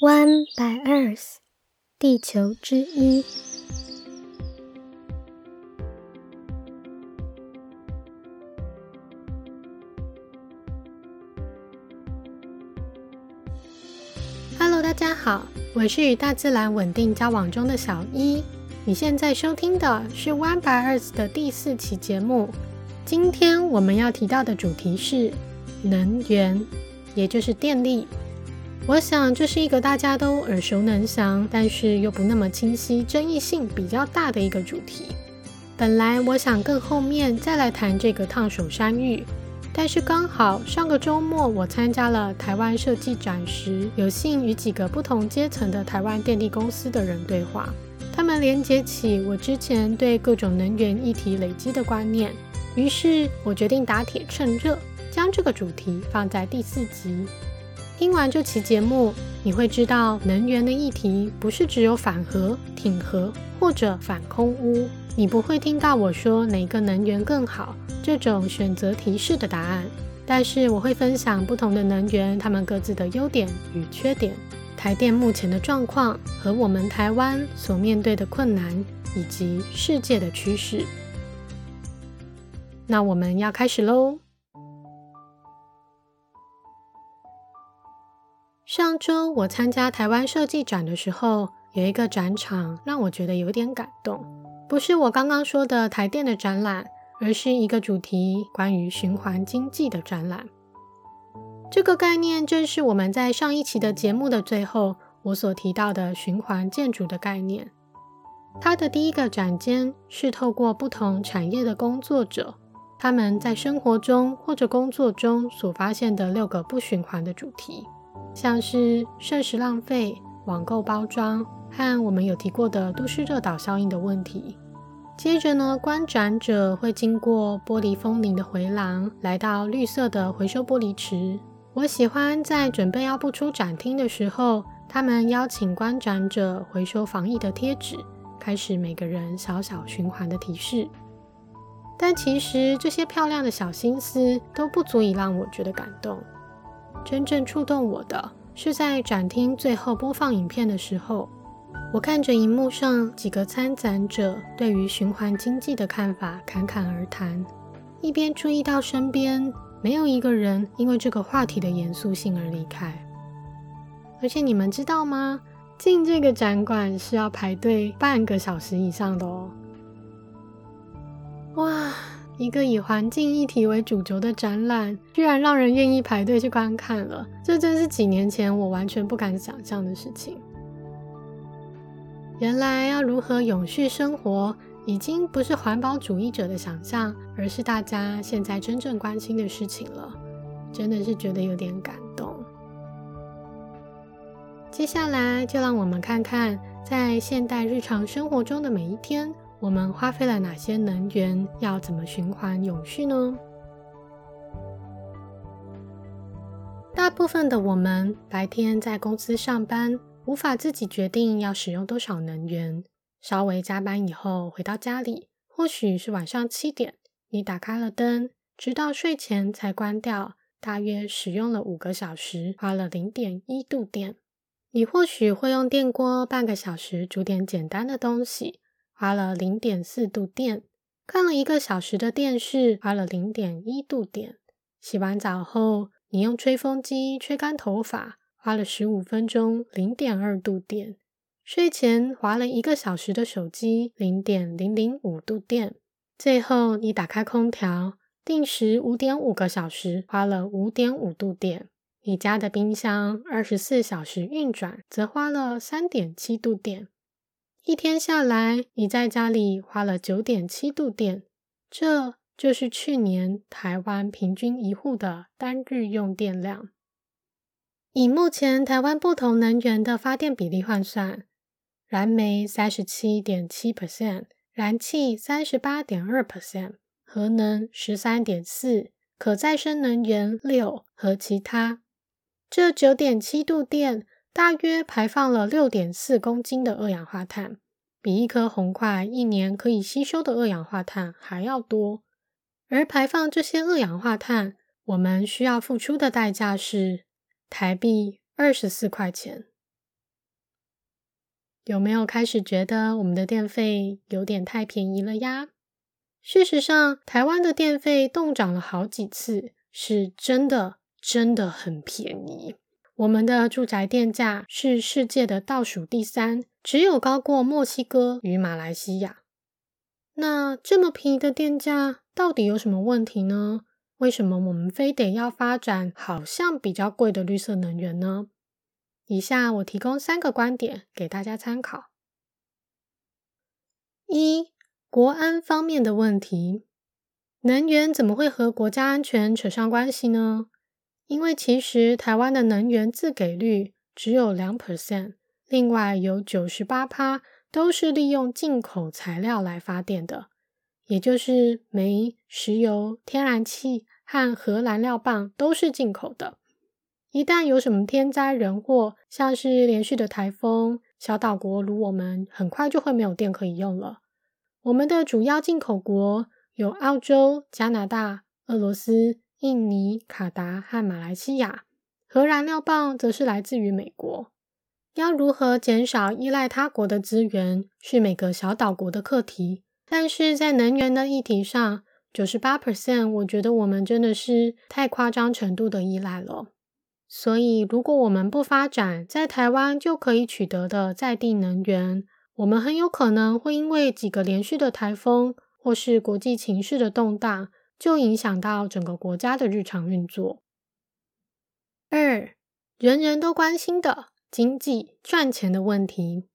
One by Earth，地球之一。Hello，大家好，我是与大自然稳定交往中的小一。你现在收听的是 One by Earth 的第四期节目。今天我们要提到的主题是能源，也就是电力。我想这是一个大家都耳熟能详，但是又不那么清晰、争议性比较大的一个主题。本来我想更后面再来谈这个烫手山芋，但是刚好上个周末我参加了台湾设计展时，有幸与几个不同阶层的台湾电力公司的人对话，他们连接起我之前对各种能源议题累积的观念，于是我决定打铁趁热，将这个主题放在第四集。听完这期节目，你会知道能源的议题不是只有反核、挺核或者反空污。你不会听到我说哪个能源更好这种选择提示的答案，但是我会分享不同的能源，它们各自的优点与缺点，台电目前的状况和我们台湾所面对的困难，以及世界的趋势。那我们要开始喽。上周我参加台湾设计展的时候，有一个展场让我觉得有点感动。不是我刚刚说的台电的展览，而是一个主题关于循环经济的展览。这个概念正是我们在上一期的节目的最后我所提到的循环建筑的概念。它的第一个展间是透过不同产业的工作者，他们在生活中或者工作中所发现的六个不循环的主题。像是膳食浪费、网购包装和我们有提过的都市热岛效应的问题。接着呢，观展者会经过玻璃风铃的回廊，来到绿色的回收玻璃池。我喜欢在准备要步出展厅的时候，他们邀请观展者回收防疫的贴纸，开始每个人小小循环的提示。但其实这些漂亮的小心思都不足以让我觉得感动。真正触动我的是在展厅最后播放影片的时候，我看着荧幕上几个参展者对于循环经济的看法侃侃而谈，一边注意到身边没有一个人因为这个话题的严肃性而离开。而且你们知道吗？进这个展馆是要排队半个小时以上的哦。哇！一个以环境议题为主轴的展览，居然让人愿意排队去观看了，这真是几年前我完全不敢想象的事情。原来要如何永续生活，已经不是环保主义者的想象，而是大家现在真正关心的事情了，真的是觉得有点感动。接下来就让我们看看，在现代日常生活中的每一天。我们花费了哪些能源？要怎么循环永续呢？大部分的我们白天在公司上班，无法自己决定要使用多少能源。稍微加班以后回到家里，或许是晚上七点，你打开了灯，直到睡前才关掉，大约使用了五个小时，花了零点一度电。你或许会用电锅半个小时煮点简单的东西。花了零点四度电，看了一个小时的电视，花了零点一度电。洗完澡后，你用吹风机吹干头发，花了十五分钟，零点二度电。睡前划了一个小时的手机，零点零零五度电。最后，你打开空调，定时五点五个小时，花了五点五度电。你家的冰箱二十四小时运转，则花了三点七度电。一天下来，你在家里花了九点七度电，这就是去年台湾平均一户的单日用电量。以目前台湾不同能源的发电比例换算，燃煤三十七点七 percent，燃气三十八点二 percent，核能十三点四，可再生能源六和其他，这九点七度电。大约排放了六点四公斤的二氧化碳，比一颗红块一年可以吸收的二氧化碳还要多。而排放这些二氧化碳，我们需要付出的代价是台币二十四块钱。有没有开始觉得我们的电费有点太便宜了呀？事实上，台湾的电费动涨了好几次，是真的真的很便宜。我们的住宅电价是世界的倒数第三，只有高过墨西哥与马来西亚。那这么便宜的电价到底有什么问题呢？为什么我们非得要发展好像比较贵的绿色能源呢？以下我提供三个观点给大家参考：一、国安方面的问题，能源怎么会和国家安全扯上关系呢？因为其实台湾的能源自给率只有两 percent，另外有九十八趴都是利用进口材料来发电的，也就是煤、石油、天然气和核燃料棒都是进口的。一旦有什么天灾人祸，像是连续的台风，小岛国如我们，很快就会没有电可以用了。我们的主要进口国有澳洲、加拿大、俄罗斯、印尼、卡达和马来西亚，核燃料棒则是来自于美国。要如何减少依赖他国的资源，是每个小岛国的课题。但是在能源的议题上，九十八 percent，我觉得我们真的是太夸张程度的依赖了。所以，如果我们不发展在台湾就可以取得的在地能源，我们很有可能会因为几个连续的台风，或是国际情势的动荡，就影响到整个国家的日常运作。二，人人都关心的经济赚钱的问题。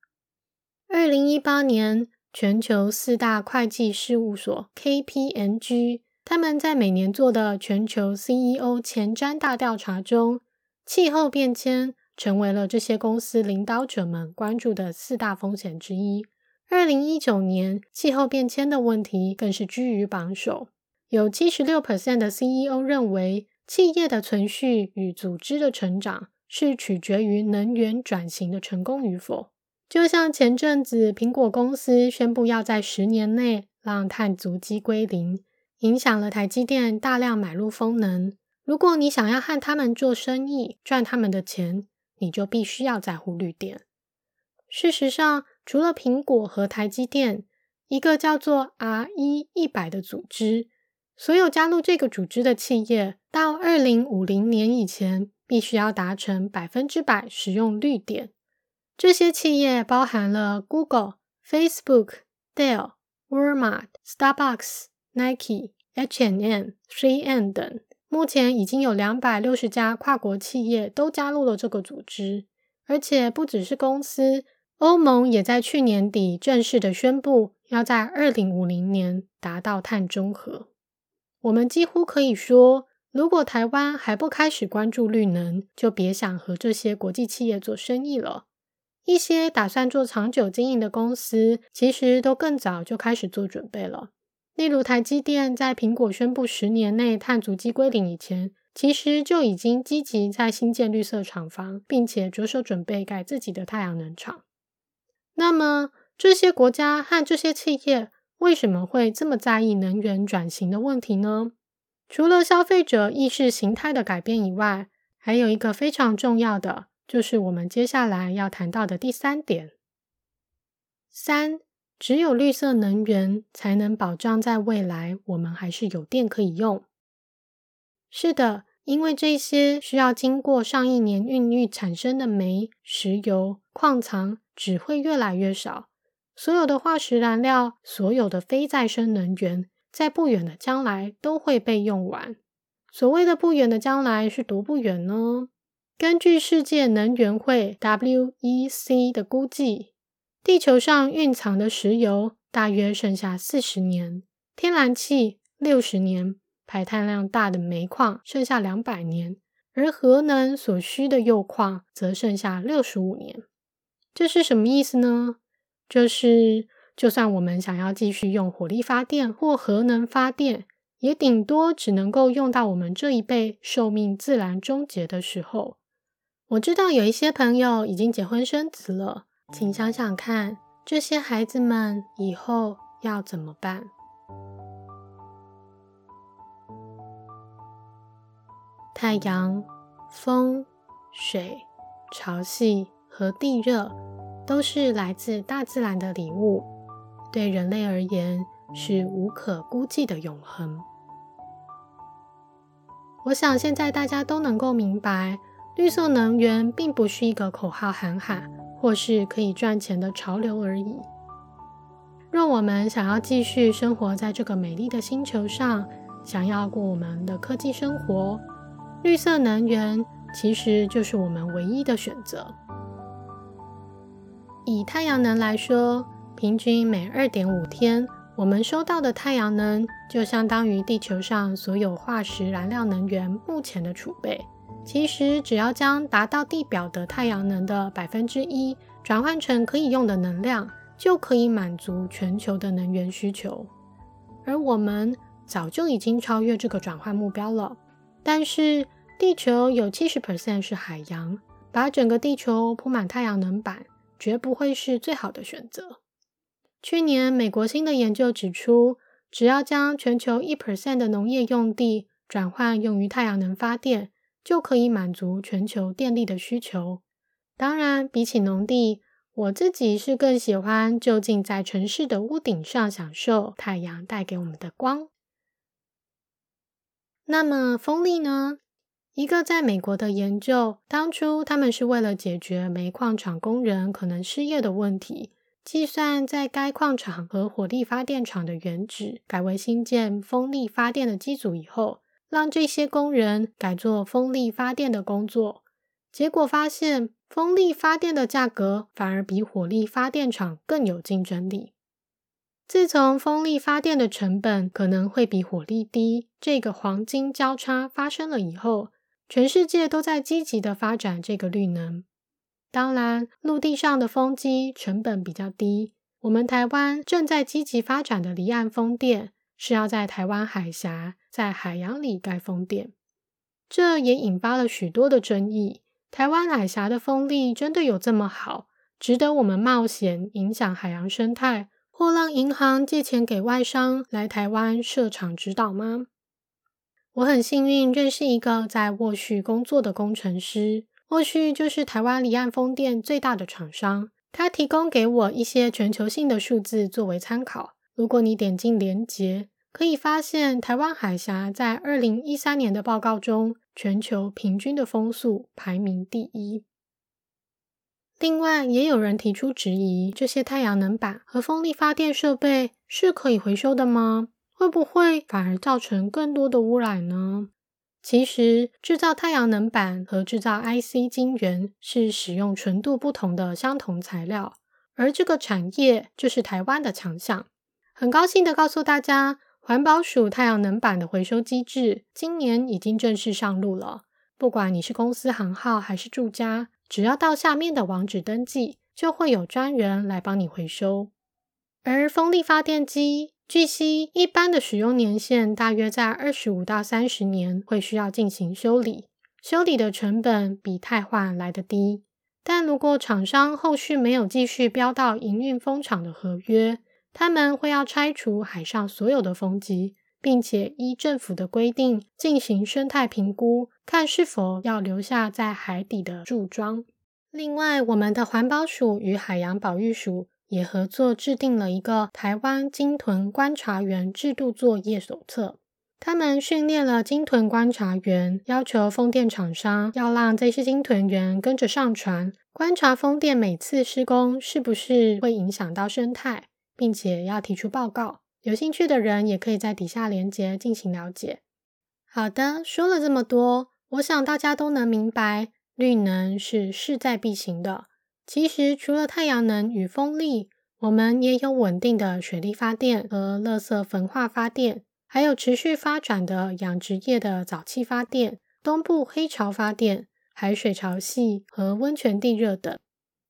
二零一八年，全球四大会计事务所 KPMG 他们在每年做的全球 CEO 前瞻大调查中。气候变迁成为了这些公司领导者们关注的四大风险之一。二零一九年，气候变迁的问题更是居于榜首。有七十六 percent 的 CEO 认为，企业的存续与组织的成长是取决于能源转型的成功与否。就像前阵子苹果公司宣布要在十年内让碳足迹归零，影响了台积电大量买入风能。如果你想要和他们做生意，赚他们的钱，你就必须要在乎绿电。事实上，除了苹果和台积电，一个叫做 R 一一百的组织，所有加入这个组织的企业，到二零五零年以前，必须要达成百分之百使用绿电。这些企业包含了 Google、Facebook、Dell、Walmart、Starbucks、Nike、H&M、3M 等。目前已经有两百六十家跨国企业都加入了这个组织，而且不只是公司，欧盟也在去年底正式的宣布，要在二零五零年达到碳中和。我们几乎可以说，如果台湾还不开始关注绿能，就别想和这些国际企业做生意了。一些打算做长久经营的公司，其实都更早就开始做准备了。例如，台积电在苹果宣布十年内碳足迹归零以前，其实就已经积极在新建绿色厂房，并且着手准备盖自己的太阳能厂。那么，这些国家和这些企业为什么会这么在意能源转型的问题呢？除了消费者意识形态的改变以外，还有一个非常重要的，就是我们接下来要谈到的第三点。三。只有绿色能源才能保障在未来我们还是有电可以用。是的，因为这些需要经过上亿年孕育产生的煤、石油、矿藏只会越来越少。所有的化石燃料、所有的非再生能源，在不远的将来都会被用完。所谓的不远的将来是多不远呢？根据世界能源会 （WEC） 的估计。地球上蕴藏的石油大约剩下四十年，天然气六十年，排碳量大的煤矿剩下两百年，而核能所需的铀矿则剩下六十五年。这是什么意思呢？就是就算我们想要继续用火力发电或核能发电，也顶多只能够用到我们这一辈寿命自然终结的时候。我知道有一些朋友已经结婚生子了。请想想看，这些孩子们以后要怎么办？太阳、风、水、潮汐和地热都是来自大自然的礼物，对人类而言是无可估计的永恒。我想现在大家都能够明白，绿色能源并不是一个口号喊喊，或是可以赚钱的潮流而已。若我们想要继续生活在这个美丽的星球上，想要过我们的科技生活，绿色能源其实就是我们唯一的选择。以太阳能来说，平均每二点五天，我们收到的太阳能就相当于地球上所有化石燃料能源目前的储备。其实，只要将达到地表的太阳能的百分之一转换成可以用的能量。就可以满足全球的能源需求，而我们早就已经超越这个转换目标了。但是，地球有七十 percent 是海洋，把整个地球铺满太阳能板，绝不会是最好的选择。去年，美国新的研究指出，只要将全球一 percent 的农业用地转换用于太阳能发电，就可以满足全球电力的需求。当然，比起农地，我自己是更喜欢就近在城市的屋顶上享受太阳带给我们的光。那么风力呢？一个在美国的研究，当初他们是为了解决煤矿厂工人可能失业的问题，计算在该矿场和火力发电厂的原址改为新建风力发电的机组以后，让这些工人改做风力发电的工作，结果发现。风力发电的价格反而比火力发电厂更有竞争力。自从风力发电的成本可能会比火力低这个黄金交叉发生了以后，全世界都在积极的发展这个绿能。当然，陆地上的风机成本比较低。我们台湾正在积极发展的离岸风电，是要在台湾海峡在海洋里盖风电，这也引发了许多的争议。台湾海峡的风力真的有这么好，值得我们冒险影响海洋生态，或让银行借钱给外商来台湾设厂指导吗？我很幸运认识一个在沃旭工作的工程师，沃旭就是台湾离岸风电最大的厂商，他提供给我一些全球性的数字作为参考。如果你点进连结，可以发现台湾海峡在二零一三年的报告中。全球平均的风速排名第一。另外，也有人提出质疑：这些太阳能板和风力发电设备是可以回收的吗？会不会反而造成更多的污染呢？其实，制造太阳能板和制造 IC 晶圆是使用纯度不同的相同材料，而这个产业就是台湾的强项。很高兴的告诉大家。环保署太阳能板的回收机制今年已经正式上路了。不管你是公司行号还是住家，只要到下面的网址登记，就会有专人来帮你回收。而风力发电机，据悉一般的使用年限大约在二十五到三十年，会需要进行修理。修理的成本比汰换来得低。但如果厂商后续没有继续标到营运风场的合约，他们会要拆除海上所有的风机，并且依政府的规定进行生态评估，看是否要留下在海底的柱桩。另外，我们的环保署与海洋保育署也合作制定了一个台湾鲸豚观察员制度作业手册。他们训练了鲸豚观察员，要求风电厂商要让这些鲸豚员跟着上船，观察风电每次施工是不是会影响到生态。并且要提出报告，有兴趣的人也可以在底下连接进行了解。好的，说了这么多，我想大家都能明白，绿能是势在必行的。其实除了太阳能与风力，我们也有稳定的水力发电和垃圾焚化发电，还有持续发展的养殖业的沼气发电、东部黑潮发电、海水潮汐和温泉地热等。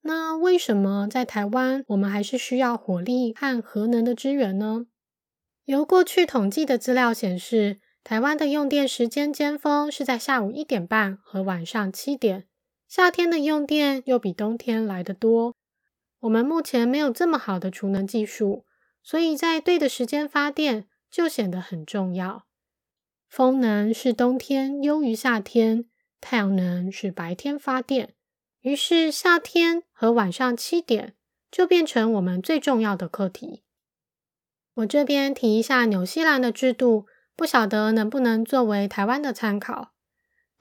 那为什么在台湾我们还是需要火力和核能的支援呢？由过去统计的资料显示，台湾的用电时间尖峰是在下午一点半和晚上七点，夏天的用电又比冬天来得多。我们目前没有这么好的储能技术，所以在对的时间发电就显得很重要。风能是冬天优于夏天，太阳能是白天发电。于是夏天和晚上七点就变成我们最重要的课题。我这边提一下纽西兰的制度，不晓得能不能作为台湾的参考。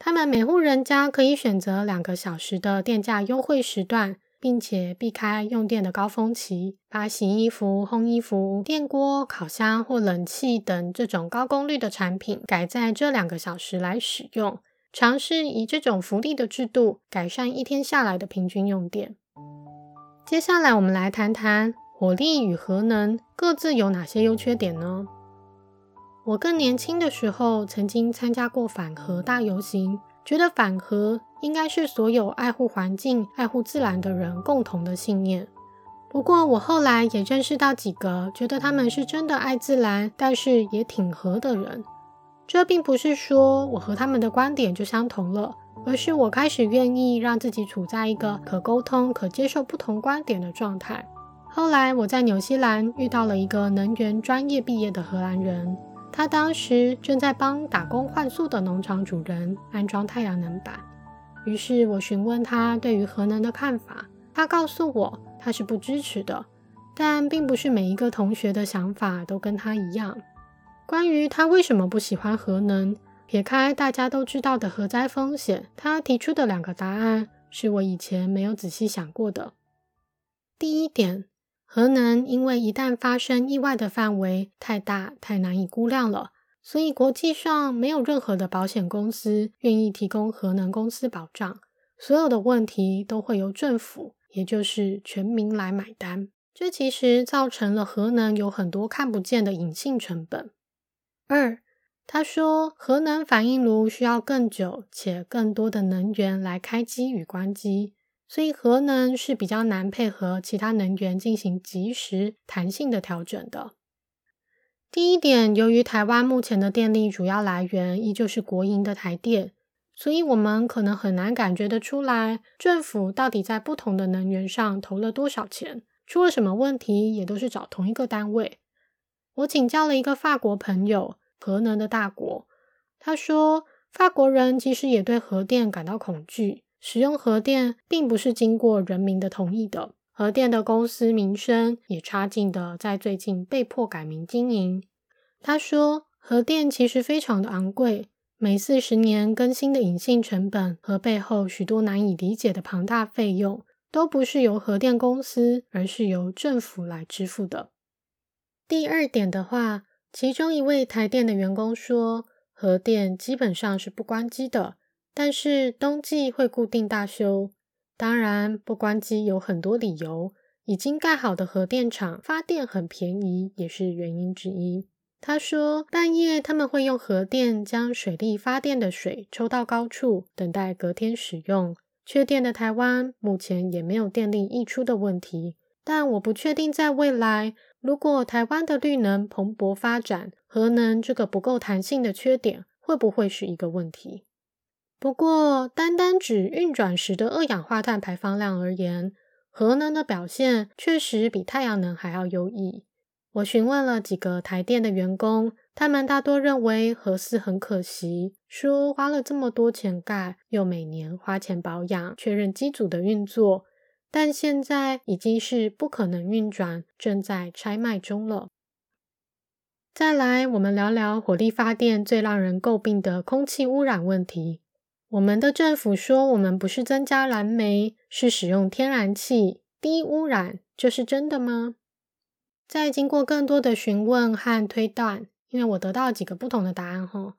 他们每户人家可以选择两个小时的电价优惠时段。并且避开用电的高峰期，把洗衣服、烘衣服、电锅、烤箱或冷气等这种高功率的产品改在这两个小时来使用，尝试以这种福利的制度改善一天下来的平均用电。接下来，我们来谈谈火力与核能各自有哪些优缺点呢？我更年轻的时候曾经参加过反核大游行。觉得反核应该是所有爱护环境、爱护自然的人共同的信念。不过，我后来也认识到几个觉得他们是真的爱自然，但是也挺核的人。这并不是说我和他们的观点就相同了，而是我开始愿意让自己处在一个可沟通、可接受不同观点的状态。后来，我在纽西兰遇到了一个能源专业毕业的荷兰人。他当时正在帮打工换宿的农场主人安装太阳能板，于是我询问他对于核能的看法。他告诉我他是不支持的，但并不是每一个同学的想法都跟他一样。关于他为什么不喜欢核能，撇开大家都知道的核灾风险，他提出的两个答案是我以前没有仔细想过的。第一点。核能因为一旦发生意外的范围太大、太难以估量了，所以国际上没有任何的保险公司愿意提供核能公司保障。所有的问题都会由政府，也就是全民来买单。这其实造成了核能有很多看不见的隐性成本。二，他说核能反应炉需要更久且更多的能源来开机与关机。所以核能是比较难配合其他能源进行及时、弹性的调整的。第一点，由于台湾目前的电力主要来源依旧是国营的台电，所以我们可能很难感觉得出来政府到底在不同的能源上投了多少钱，出了什么问题也都是找同一个单位。我请教了一个法国朋友，核能的大国，他说法国人其实也对核电感到恐惧。使用核电并不是经过人民的同意的，核电的公司名声也差劲的，在最近被迫改名经营。他说，核电其实非常的昂贵，每四十年更新的隐性成本和背后许多难以理解的庞大费用，都不是由核电公司，而是由政府来支付的。第二点的话，其中一位台电的员工说，核电基本上是不关机的。但是冬季会固定大修，当然不关机有很多理由。已经盖好的核电厂发电很便宜，也是原因之一。他说，半夜他们会用核电将水力发电的水抽到高处，等待隔天使用。缺电的台湾目前也没有电力溢出的问题，但我不确定在未来，如果台湾的绿能蓬勃发展，核能这个不够弹性的缺点会不会是一个问题？不过，单单指运转时的二氧化碳排放量而言，核能的表现确实比太阳能还要优异。我询问了几个台电的员工，他们大多认为核四很可惜，说花了这么多钱盖，又每年花钱保养、确认机组的运作，但现在已经是不可能运转，正在拆卖中了。再来，我们聊聊火力发电最让人诟病的空气污染问题。我们的政府说，我们不是增加燃煤，是使用天然气，低污染，这是真的吗？在经过更多的询问和推断，因为我得到几个不同的答案后，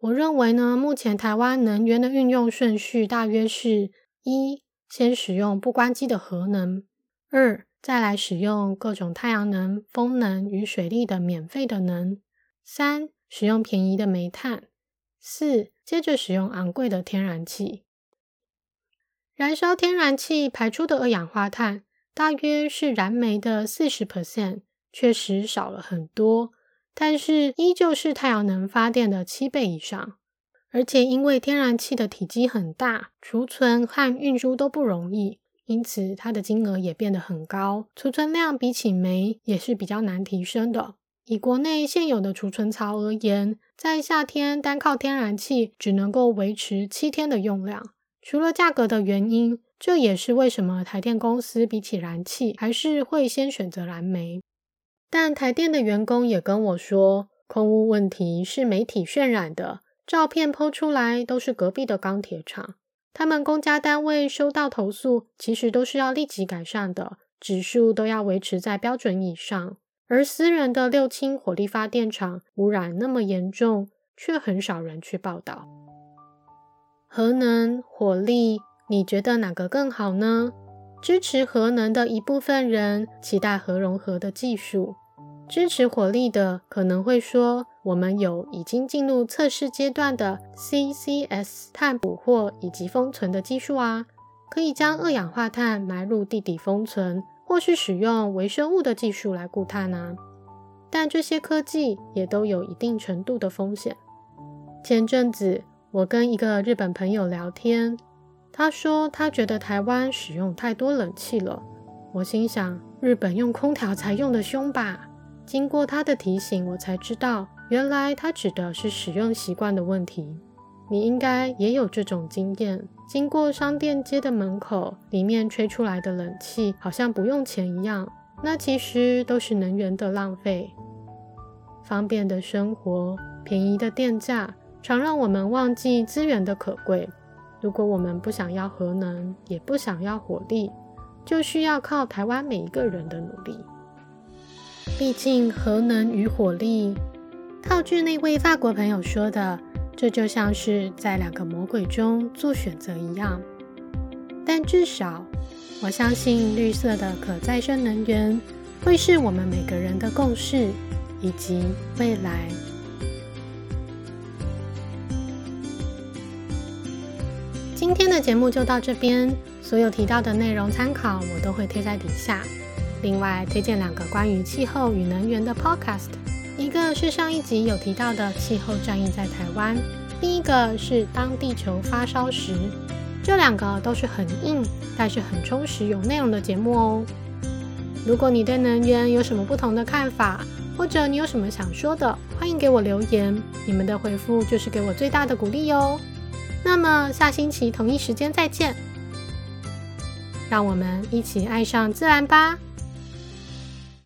我认为呢，目前台湾能源的运用顺序大约是：一，先使用不关机的核能；二，再来使用各种太阳能、风能与水力的免费的能；三，使用便宜的煤炭；四。接着使用昂贵的天然气，燃烧天然气排出的二氧化碳大约是燃煤的四十 percent，确实少了很多，但是依旧是太阳能发电的七倍以上。而且因为天然气的体积很大，储存和运输都不容易，因此它的金额也变得很高。储存量比起煤也是比较难提升的。以国内现有的储存槽而言，在夏天单靠天然气只能够维持七天的用量。除了价格的原因，这也是为什么台电公司比起燃气，还是会先选择燃煤。但台电的员工也跟我说，空污问题是媒体渲染的，照片剖出来都是隔壁的钢铁厂。他们公家单位收到投诉，其实都是要立即改善的，指数都要维持在标准以上。而私人的六氢火力发电厂污染那么严重，却很少人去报道。核能、火力，你觉得哪个更好呢？支持核能的一部分人期待核融合的技术，支持火力的可能会说，我们有已经进入测试阶段的 CCS 碳捕获以及封存的技术啊，可以将二氧化碳埋入地底封存。或是使用微生物的技术来固碳呢？但这些科技也都有一定程度的风险。前阵子我跟一个日本朋友聊天，他说他觉得台湾使用太多冷气了。我心想，日本用空调才用的凶吧？经过他的提醒，我才知道，原来他指的是使用习惯的问题。你应该也有这种经验。经过商店街的门口，里面吹出来的冷气好像不用钱一样，那其实都是能源的浪费。方便的生活、便宜的电价，常让我们忘记资源的可贵。如果我们不想要核能，也不想要火力，就需要靠台湾每一个人的努力。毕竟核能与火力，套句那位法国朋友说的。这就像是在两个魔鬼中做选择一样，但至少我相信绿色的可再生能源会是我们每个人的共识以及未来。今天的节目就到这边，所有提到的内容参考我都会贴在底下。另外推荐两个关于气候与能源的 Podcast。一个是上一集有提到的气候战役在台湾，另一个是当地球发烧时，这两个都是很硬，但是很充实有内容的节目哦。如果你对能源有什么不同的看法，或者你有什么想说的，欢迎给我留言，你们的回复就是给我最大的鼓励哟。那么下星期同一时间再见，让我们一起爱上自然吧。